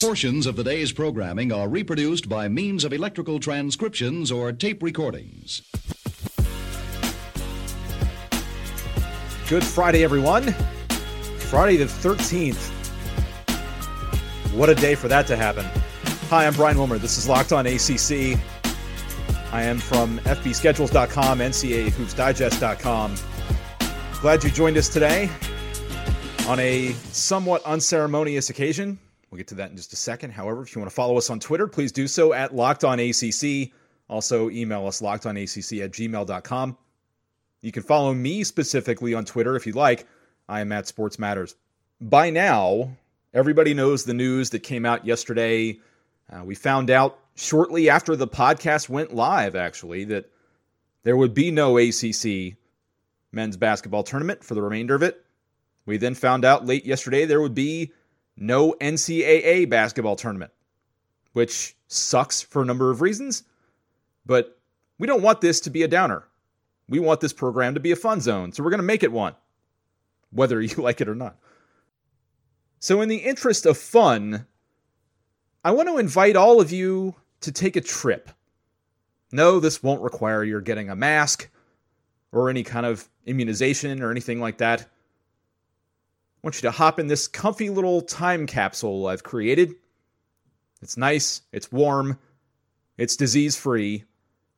Portions of the day's programming are reproduced by means of electrical transcriptions or tape recordings. Good Friday, everyone. Friday the 13th. What a day for that to happen. Hi, I'm Brian Wilmer. This is Locked On ACC. I am from FBSchedules.com, NCAHoopsDigest.com. Glad you joined us today on a somewhat unceremonious occasion. We'll get to that in just a second. However, if you want to follow us on Twitter, please do so at Locked On ACC. Also, email us lockedonacc at gmail.com. You can follow me specifically on Twitter if you'd like. I am at Sports Matters. By now, everybody knows the news that came out yesterday. Uh, we found out shortly after the podcast went live, actually, that there would be no ACC men's basketball tournament for the remainder of it. We then found out late yesterday there would be no NCAA basketball tournament, which sucks for a number of reasons. But we don't want this to be a downer. We want this program to be a fun zone, so we're going to make it one, whether you like it or not. So, in the interest of fun, I want to invite all of you to take a trip. No, this won't require your getting a mask or any kind of immunization or anything like that. I want you to hop in this comfy little time capsule I've created. It's nice, it's warm, it's disease free,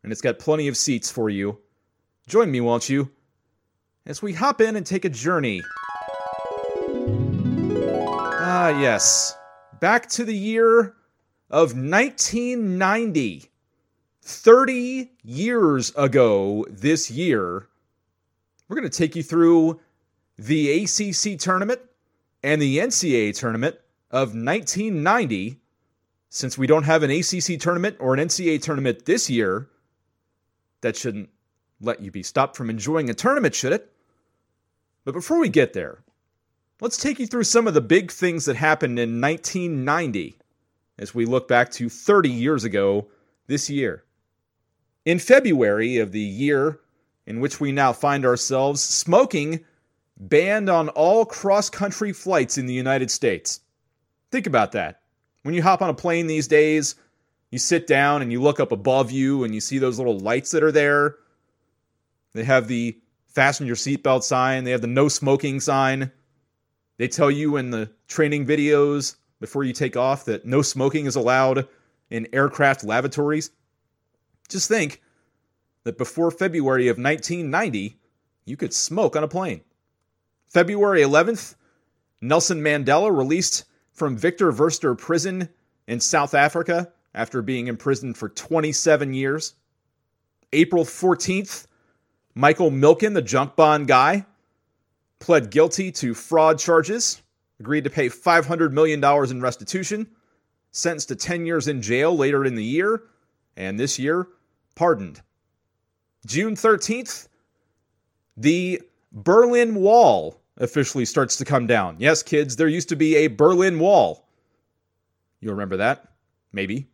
and it's got plenty of seats for you. Join me, won't you? As we hop in and take a journey. Ah, yes. Back to the year of 1990. 30 years ago this year. We're going to take you through the ACC tournament and the NCAA tournament of 1990, since we don't have an ACC tournament or an NCAA tournament this year, that shouldn't let you be stopped from enjoying a tournament, should it? But before we get there, let's take you through some of the big things that happened in 1990 as we look back to 30 years ago this year. In February of the year in which we now find ourselves, smoking banned on all cross country flights in the United States. Think about that. When you hop on a plane these days, you sit down and you look up above you and you see those little lights that are there. They have the fasten your seatbelt sign, they have the no smoking sign. They tell you in the training videos before you take off that no smoking is allowed in aircraft lavatories. Just think that before February of 1990, you could smoke on a plane. February 11th, Nelson Mandela released from Victor Verster prison in South Africa after being imprisoned for 27 years. April 14th, Michael Milken, the junk bond guy, pled guilty to fraud charges, agreed to pay $500 million in restitution, sentenced to 10 years in jail later in the year, and this year, pardoned. June 13th, the Berlin Wall officially starts to come down. Yes, kids, there used to be a Berlin Wall. You remember that? Maybe.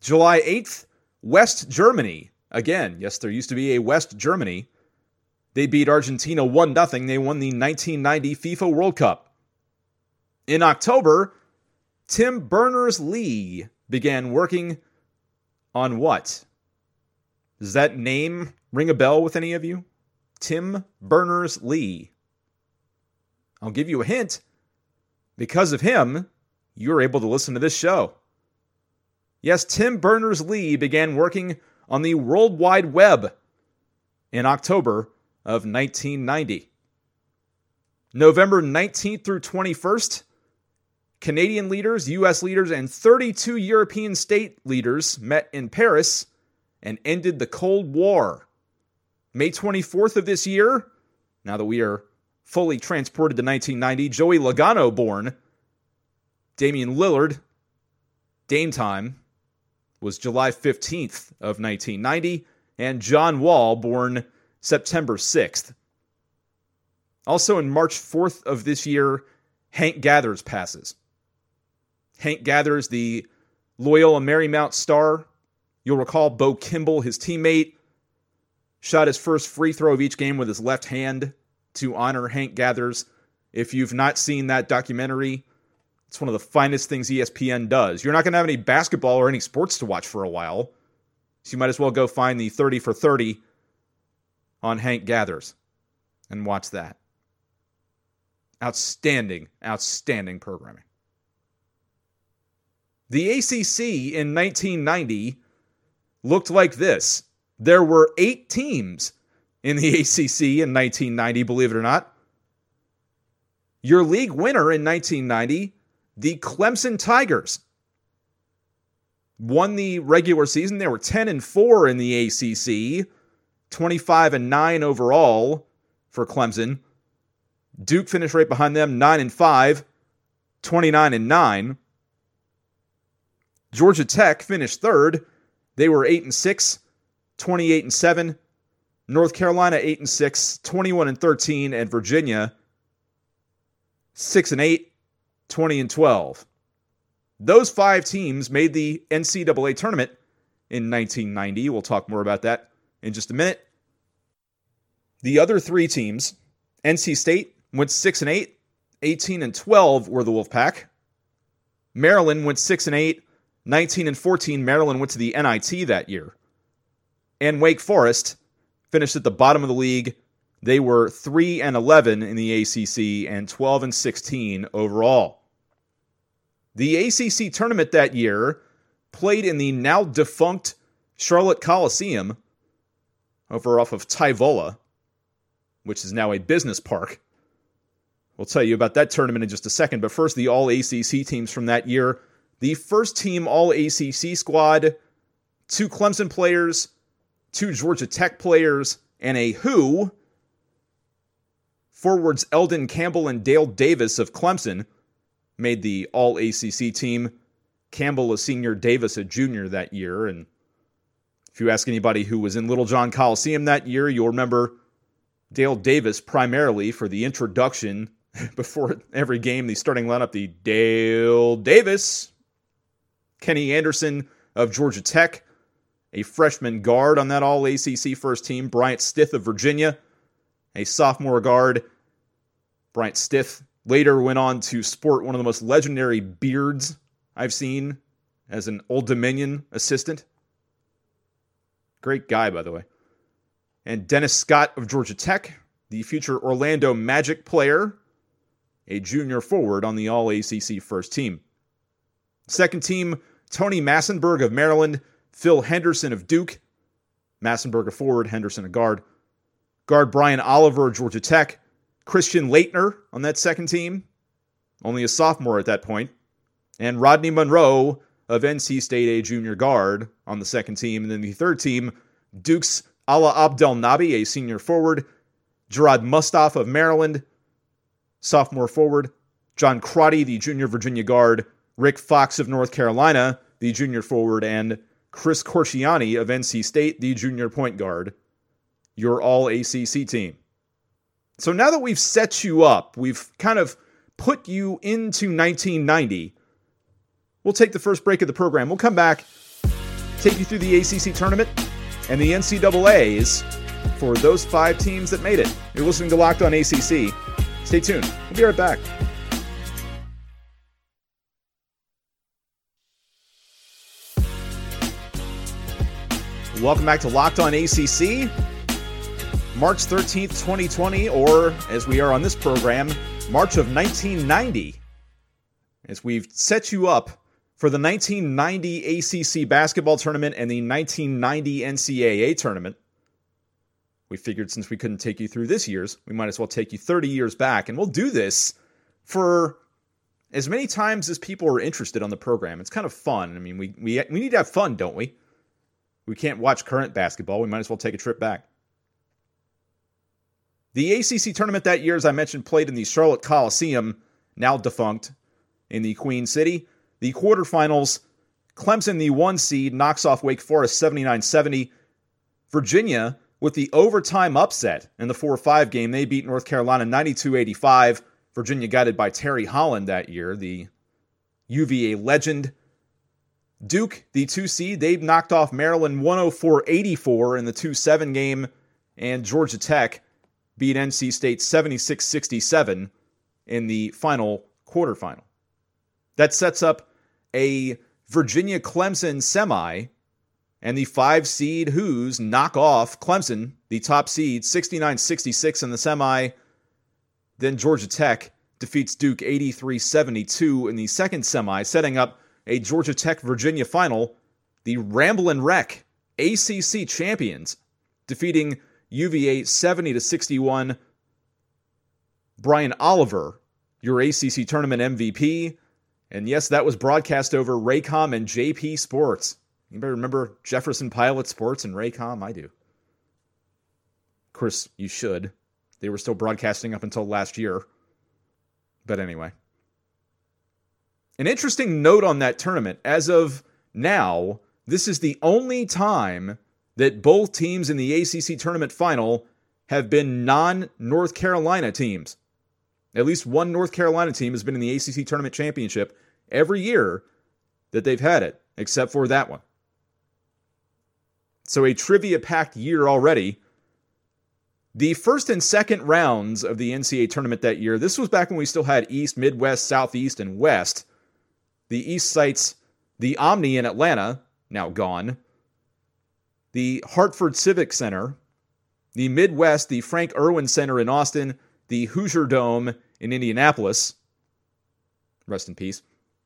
July 8th, West Germany. Again, yes, there used to be a West Germany. They beat Argentina 1 0. They won the 1990 FIFA World Cup. In October, Tim Berners Lee began working on what? Does that name ring a bell with any of you? Tim Berners Lee. I'll give you a hint. Because of him, you're able to listen to this show. Yes, Tim Berners Lee began working on the World Wide Web in October of 1990. November 19th through 21st, Canadian leaders, US leaders, and 32 European state leaders met in Paris and ended the Cold War. May 24th of this year, now that we are fully transported to 1990. Joey Logano born. Damian Lillard, Dame time, was July 15th of 1990. And John Wall, born September 6th. Also in March 4th of this year, Hank Gathers passes. Hank Gathers, the Loyola Marymount star. You'll recall Bo Kimble, his teammate, shot his first free throw of each game with his left hand to honor Hank Gathers. If you've not seen that documentary, It's one of the finest things ESPN does. You're not going to have any basketball or any sports to watch for a while. So you might as well go find the 30 for 30 on Hank Gathers and watch that. Outstanding, outstanding programming. The ACC in 1990 looked like this. There were eight teams in the ACC in 1990, believe it or not. Your league winner in 1990 the Clemson Tigers won the regular season. They were 10 and 4 in the ACC, 25 and 9 overall for Clemson. Duke finished right behind them, 9 and 5, 29 and 9. Georgia Tech finished third. They were 8 and 6, 28 and 7. North Carolina 8 and 6, 21 and 13 and Virginia 6 and 8, 20 and 12. Those five teams made the NCAA tournament in 1990. We'll talk more about that in just a minute. The other three teams, NC State went 6 and 8, 18 and 12 were the Wolfpack. Maryland went 6 and 8, 19 and 14. Maryland went to the NIT that year. And Wake Forest finished at the bottom of the league. They were 3 and 11 in the ACC and 12 and 16 overall. The ACC tournament that year played in the now defunct Charlotte Coliseum over off of Tyvola, which is now a business park. We'll tell you about that tournament in just a second, but first, the all ACC teams from that year. The first team all ACC squad, two Clemson players, two Georgia Tech players, and a who. Forwards Elden Campbell and Dale Davis of Clemson made the all ACC team. Campbell a senior, Davis a junior that year. And if you ask anybody who was in Littlejohn Coliseum that year, you'll remember Dale Davis primarily for the introduction before every game, the starting lineup, the Dale Davis, Kenny Anderson of Georgia Tech, a freshman guard on that all ACC first team, Bryant Stith of Virginia, a sophomore guard. Bryant Stith Later went on to sport one of the most legendary beards I've seen as an Old Dominion assistant. Great guy, by the way. And Dennis Scott of Georgia Tech, the future Orlando Magic player, a junior forward on the All ACC first team. Second team, Tony Massenburg of Maryland, Phil Henderson of Duke, Massenburg a forward, Henderson a guard. Guard Brian Oliver of Georgia Tech, Christian Laettner on that second team, only a sophomore at that point, and Rodney Monroe of NC State, a junior guard on the second team. And then the third team, Duke's Alaa Abdelnaby, a senior forward, Jerrod Mustaf of Maryland, sophomore forward, John Crotty, the junior Virginia guard, Rick Fox of North Carolina, the junior forward, and Chris Corchiani of NC State, the junior point guard. Your all ACC team. So now that we've set you up, we've kind of put you into 1990, we'll take the first break of the program. We'll come back, take you through the ACC tournament and the NCAAs for those five teams that made it. You're listening to Locked on ACC. Stay tuned. We'll be right back. Welcome back to Locked on ACC. March 13th, 2020, or as we are on this program, March of 1990, as we've set you up for the 1990 ACC basketball tournament and the 1990 NCAA tournament. We figured since we couldn't take you through this year's, we might as well take you 30 years back, and we'll do this for as many times as people are interested on the program. It's kind of fun. I mean, we, we, we need to have fun, don't we? We can't watch current basketball. We might as well take a trip back. The ACC tournament that year, as I mentioned, played in the Charlotte Coliseum, now defunct, in the Queen City. The quarterfinals, Clemson, the one seed, knocks off Wake Forest 79 70. Virginia, with the overtime upset in the 4 5 game, they beat North Carolina 92 85. Virginia guided by Terry Holland that year, the UVA legend. Duke, the two seed, they knocked off Maryland 104 84 in the 2 7 game. And Georgia Tech beat NC State 76 67 in the final quarterfinal. That sets up a Virginia Clemson semi, and the five seed Hoos knock off Clemson, the top seed, 69 66 in the semi. Then Georgia Tech defeats Duke 83 72 in the second semi, setting up a Georgia Tech Virginia final. The Ramblin' Wreck ACC champions defeating UVA 70 to 61. Brian Oliver, your ACC tournament MVP. And yes, that was broadcast over Raycom and JP Sports. Anybody remember Jefferson Pilot Sports and Raycom? I do. Of course, you should. They were still broadcasting up until last year. But anyway. An interesting note on that tournament as of now, this is the only time that both teams in the ACC tournament final have been non North Carolina teams. At least one North Carolina team has been in the ACC tournament championship every year that they've had it, except for that one. So a trivia packed year already. The first and second rounds of the NCAA tournament that year, this was back when we still had East, Midwest, Southeast, and West. The East sites the Omni in Atlanta, now gone, the Hartford Civic Center, the Midwest, the Frank Erwin Center in Austin, the Hoosier Dome in Indianapolis, rest in peace,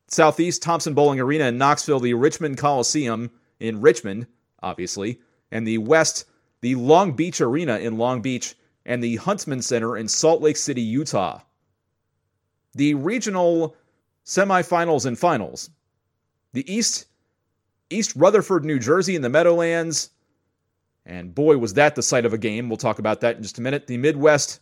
Southeast, Thompson Bowling Arena in Knoxville, the Richmond Coliseum in Richmond, obviously, and the West, the Long Beach Arena in Long Beach, and the Huntsman Center in Salt Lake City, Utah. The regional semifinals and finals. The East, East Rutherford, New Jersey in the Meadowlands. And boy, was that the site of a game. We'll talk about that in just a minute. The Midwest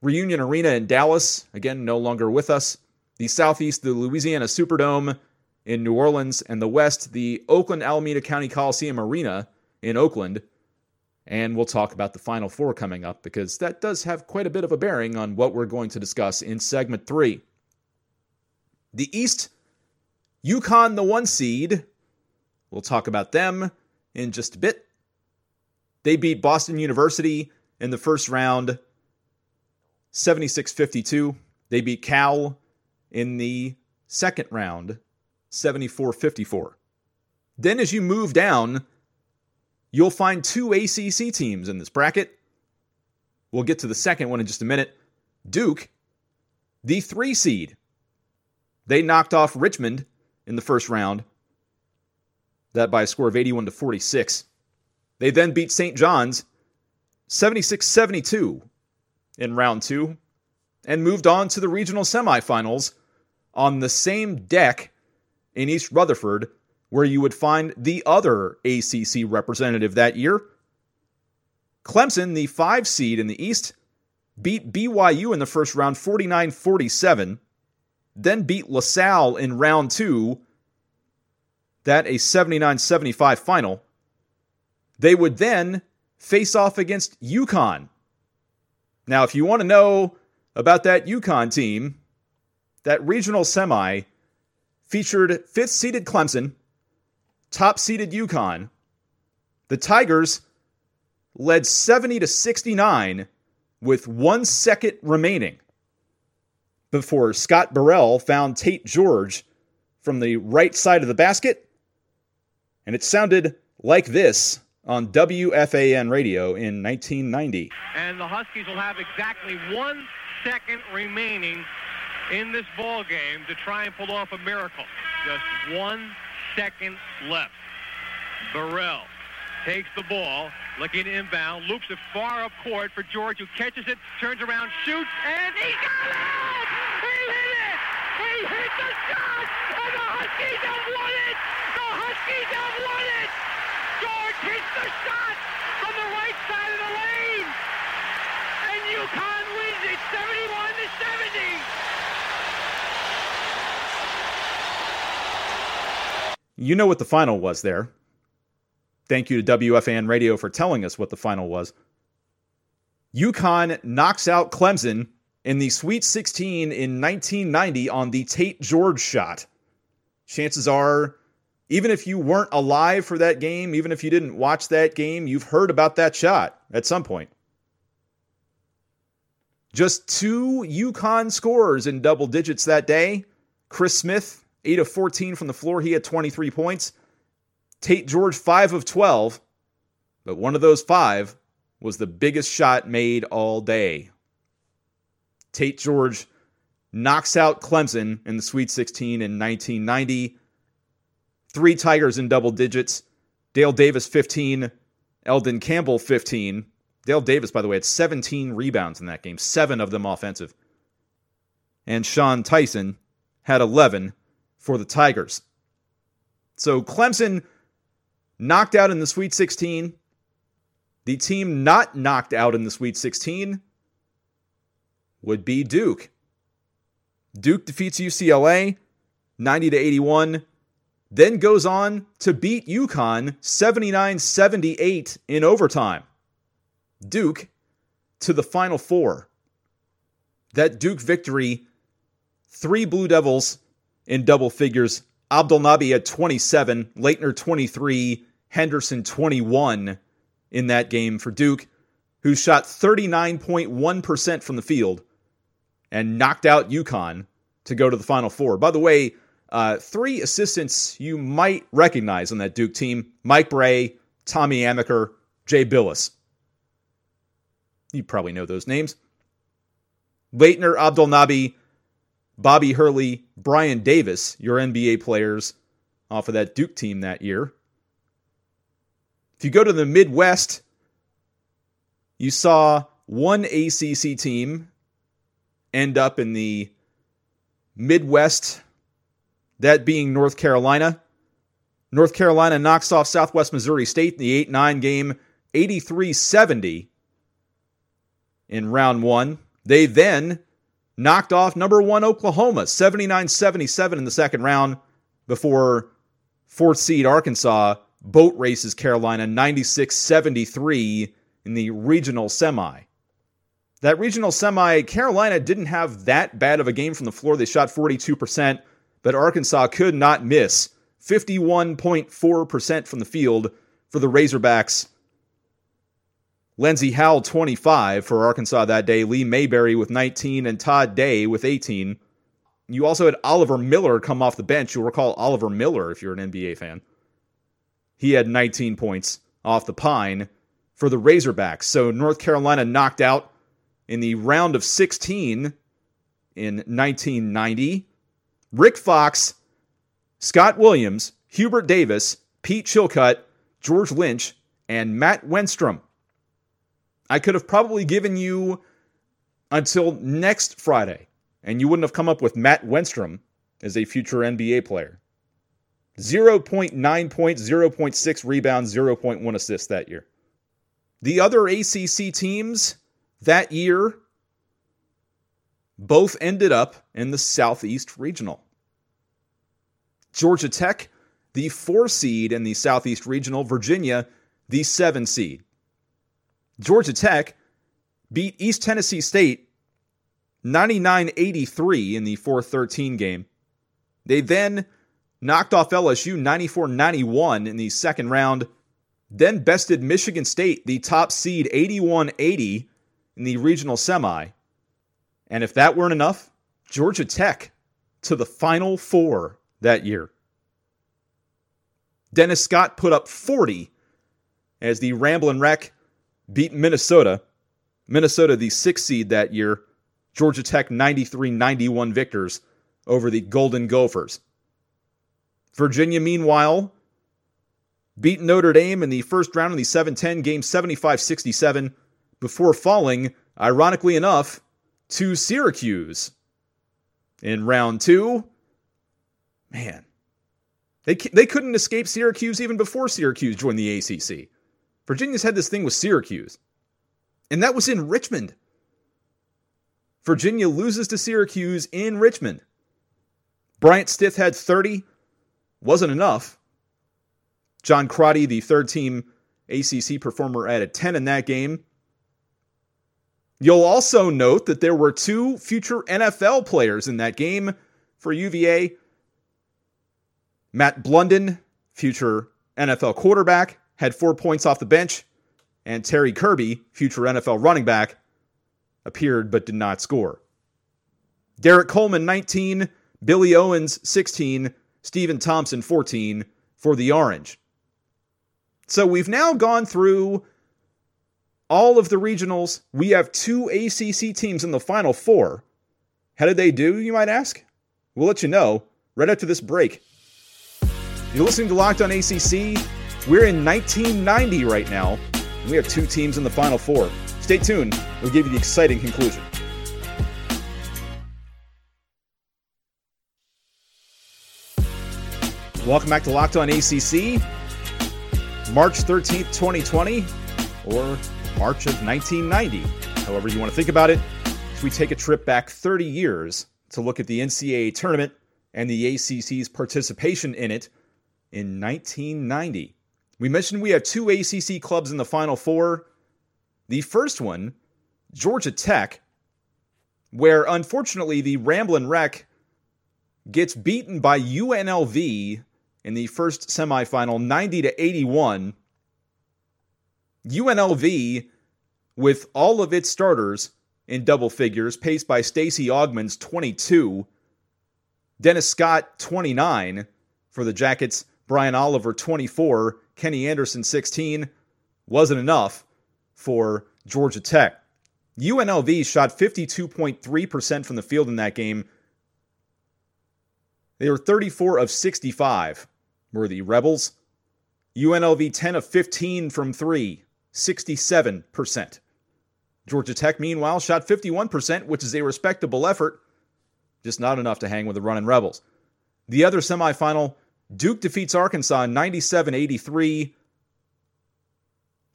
Reunion Arena in Dallas, again, no longer with us. The Southeast, the Louisiana Superdome in New Orleans. And the West, the Oakland Alameda County Coliseum Arena in Oakland. And we'll talk about the Final Four coming up because that does have quite a bit of a bearing on what we're going to discuss in segment three. The East, UConn, the one seed. We'll talk about them in just a bit. They beat Boston University in the first round 76 52. They beat Cal in the second round 74 54. Then, as you move down, you'll find two ACC teams in this bracket. We'll get to the second one in just a minute. Duke, the three seed, they knocked off Richmond in the first round. That by a score of 81 to 46. They then beat St. John's 76 72 in round two and moved on to the regional semifinals on the same deck in East Rutherford, where you would find the other ACC representative that year. Clemson, the five seed in the East, beat BYU in the first round 49 47 then beat LaSalle in round two. That a 79 75 final. They would then face off against UConn. Now, if you want to know about that UConn team, that regional semi featured fifth seeded Clemson, top seeded UConn. The Tigers led 70 to 69 with one second remaining before Scott Burrell found Tate George from the right side of the basket. And it sounded like this on WFAN radio in 1990. And the Huskies will have exactly one second remaining in this ball game to try and pull off a miracle. Just one second left. Burrell takes the ball, looking inbound, loops it far up court for George, who catches it, turns around, shoots, and he got it! He hit it! He hit the shot! And the Huskies have won it! The Huskies have won it! George hits the shot from the right side of the lane! And UConn wins it 71 to 70! You know what the final was there. Thank you to WFAN Radio for telling us what the final was. UConn knocks out Clemson in the Sweet 16 in 1990 on the Tate George shot. Chances are, even if you weren't alive for that game, even if you didn't watch that game, you've heard about that shot at some point. Just two UConn scores in double digits that day. Chris Smith 8 of 14 from the floor. He had 23 points. Tate George, 5 of 12. But one of those five was the biggest shot made all day. Tate George knocks out Clemson in the Sweet 16 in 1990. Three Tigers in double digits. Dale Davis, 15. Elden Campbell, 15. Dale Davis, by the way, had 17 rebounds in that game, seven of them offensive. And Sean Tyson had 11 for the Tigers. So Clemson knocked out in the Sweet 16. The team not knocked out in the Sweet 16 would be Duke. Duke defeats UCLA 90 to 81, then goes on to beat UConn 79 78 in overtime. Duke to the Final Four. That Duke victory, three Blue Devils in double figures. Abdelnaby had 27, Laettner 23, Henderson 21 in that game for Duke, who shot 39.1% from the field and knocked out UConn to go to the Final Four. By the way, uh, three assistants you might recognize on that Duke team Mike Brey, Tommy Amaker, Jay Bilas. You probably know those names. Laettner, Abdelnaby, Bobby Hurley, Brian Davis, your NBA players off of that Duke team that year. If you go to the Midwest, you saw one ACC team end up in the Midwest, that being North Carolina. North Carolina knocks off Southwest Missouri State in the 8 9 game, 83 70 in round one. They then knocked off number one Oklahoma, 79 77 in the second round, before fourth seed Arkansas boat races Carolina 96 73 in the regional semi. That regional semi, Carolina didn't have that bad of a game from the floor. They shot 42%, but Arkansas could not miss 51.4% from the field for the Razorbacks. Lenzie Howell, 25 for Arkansas that day. Lee Mayberry with 19 and Todd Day with 18. You also had Oliver Miller come off the bench. You'll recall Oliver Miller if you're an NBA fan. He had 19 points off the pine for the Razorbacks. So North Carolina knocked out in the round of 16 in 1990. Rick Fox, Scott Williams, Hubert Davis, Pete Chilcutt, George Lynch, and Matt Wenstrom. I could have probably given you until next Friday, and you wouldn't have come up with Matt Wenstrom as a future NBA player. 0.9 points, 0.6 rebounds, 0.1 assists that year. The other ACC teams that year both ended up in the Southeast Regional. Georgia Tech, the four seed in the Southeast Regional, Virginia, the seven seed. Georgia Tech beat East Tennessee State 99 83 in the 4 13 game. They then knocked off LSU 94 91 in the second round, then bested Michigan State, the top seed, 81 80 in the regional semi. And if that weren't enough, Georgia Tech to the Final Four that year. Dennis Scott put up 40 as the Ramblin' Wreck beat Minnesota. Minnesota, the sixth seed that year. Georgia Tech 93 91 victors over the Golden Gophers. Virginia, meanwhile, beat Notre Dame in the first round in the 7 10 game 75 67 before falling, ironically enough, to Syracuse. In round two, man, they, they couldn't escape Syracuse even before Syracuse joined the ACC. Virginia's had this thing with Syracuse, and that was in Richmond. Virginia loses to Syracuse in Richmond. Bryant Stith had 30, wasn't enough. John Crotty, the third team ACC performer, added 10 in that game. You'll also note that there were two future NFL players in that game for UVA. Matt Blundin, future NFL quarterback, had four points off the bench, and Terry Kirby, future NFL running back, appeared but did not score. Derrick Coleman, 19, Billy Owens, 16, Stephen Thompson 14 for the Orange. So we've now gone through all of the regionals. We have two ACC teams in the final four. How did they do, you might ask? We'll let you know right after this break. You're listening to Locked on ACC. We're in 1990 right now. and We have two teams in the final four. Stay tuned. We'll give you the exciting conclusion. Welcome back to Locked On ACC. March 13th, 2020, or March of 1990, however you want to think about it. If we take a trip back 30 years to look at the NCAA tournament and the ACC's participation in it in 1990. We mentioned we have two ACC clubs in the Final Four. The first one, Georgia Tech, where unfortunately the Ramblin' Wreck gets beaten by UNLV in the first semifinal 90 to 81. UNLV with all of its starters in double figures, paced by Stacey Augmon's 22, Dennis Scott 29 for the Jackets, Brian Oliver 24, Kenny Anderson 16 wasn't enough for Georgia Tech. UNLV shot 52.3% from the field in that game. They were 34 of 65 were the Rebels. UNLV 10 of 15 from 3, 67%. Georgia Tech, meanwhile, shot 51%, which is a respectable effort, just not enough to hang with the running Rebels. The other semifinal, Duke defeats Arkansas 97 83.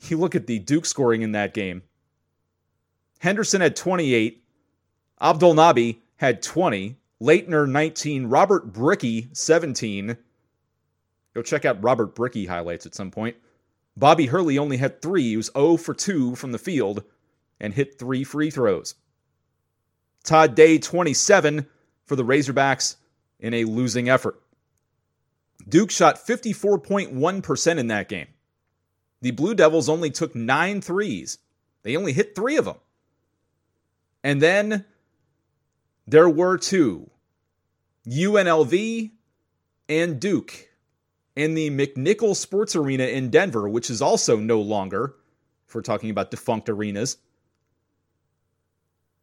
You look at the Duke scoring in that game. Henderson had 28, Abdelnaby had 20, Laettner 19, Robert Brickey 17, Go check out Robert Brickey highlights at some point. Bobby Hurley only had three. He was 0 for 2 from the field and hit three free throws. Todd Day, 27 for the Razorbacks in a losing effort. Duke shot 54.1% in that game. The Blue Devils only took nine threes. They only hit three of them. And then there were two UNLV and Duke and the McNichols Sports Arena in Denver, which is also no longer, if we're talking about defunct arenas.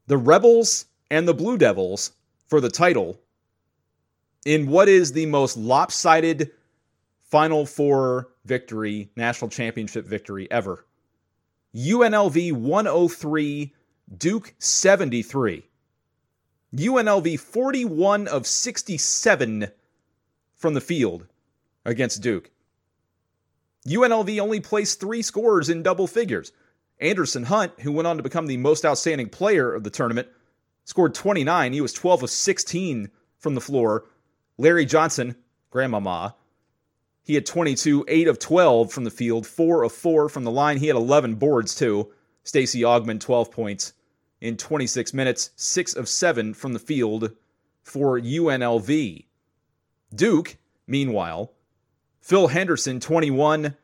The Rebels and the Blue Devils for the title in what is the most lopsided Final Four victory, national championship victory ever. UNLV 103, Duke 73. UNLV 41 of 67 from the field against Duke. UNLV only placed three scorers in double figures. Anderson Hunt, who went on to become the most outstanding player of the tournament, scored 29. He was 12 of 16 from the floor. Larry Johnson, grandmama, he had 22, 8 of 12 from the field, 4 of 4 from the line. He had 11 boards too. Stacey Augmon, 12 points in 26 minutes, 6 of 7 from the field for UNLV. Duke, meanwhile, Phil Henderson, 21.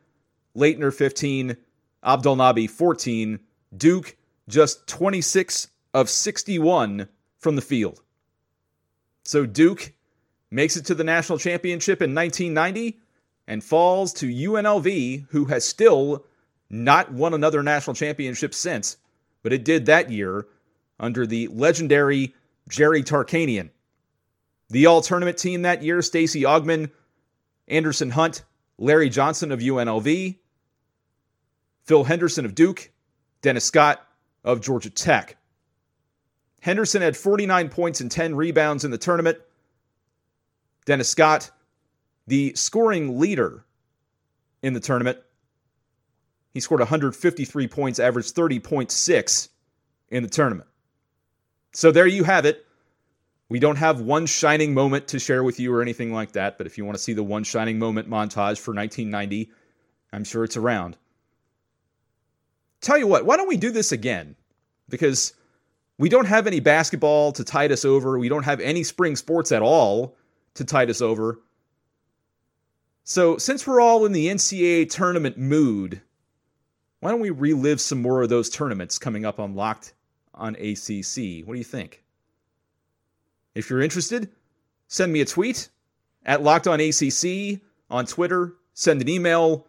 Laettner, 15. Abdelnaby, 14. Duke, just 26 of 61 from the field. So Duke makes it to the national championship in 1990 and falls to UNLV, who has still not won another national championship since, but it did that year under the legendary Jerry Tarkanian. The all tournament team that year, Stacey Augmon, Anderson Hunt, Larry Johnson of UNLV, Phil Henderson of Duke, Dennis Scott of Georgia Tech. Henderson had 49 points and 10 rebounds in the tournament. Dennis Scott, the scoring leader in the tournament, he scored 153 points, averaged 30.6 in the tournament. So there you have it. We don't have one shining moment to share with you or anything like that, but if you want to see the one shining moment montage for 1990, I'm sure it's around. Tell you what, why don't we do this again? Because we don't have any basketball to tide us over. We don't have any spring sports at all to tide us over. So, since we're all in the NCAA tournament mood, why don't we relive some more of those tournaments coming up on Locked on ACC? What do you think? If you're interested, send me a tweet at Locked On ACC on Twitter. Send an email,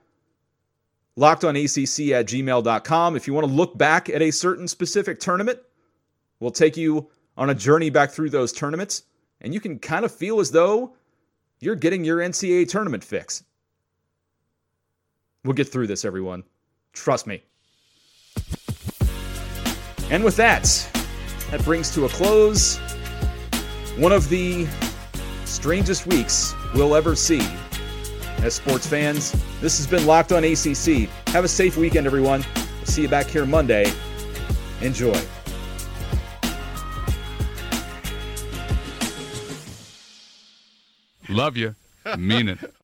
lockedonacc at gmail.com. If you want to look back at a certain specific tournament, we'll take you on a journey back through those tournaments, and you can kind of feel as though you're getting your NCAA tournament fix. We'll get through this, everyone. Trust me. And with that, that brings to a close one of the strangest weeks we'll ever see as sports fans. This has been Locked on ACC. Have a safe weekend, everyone. We'll see you back here Monday. Enjoy. Love you. Mean it.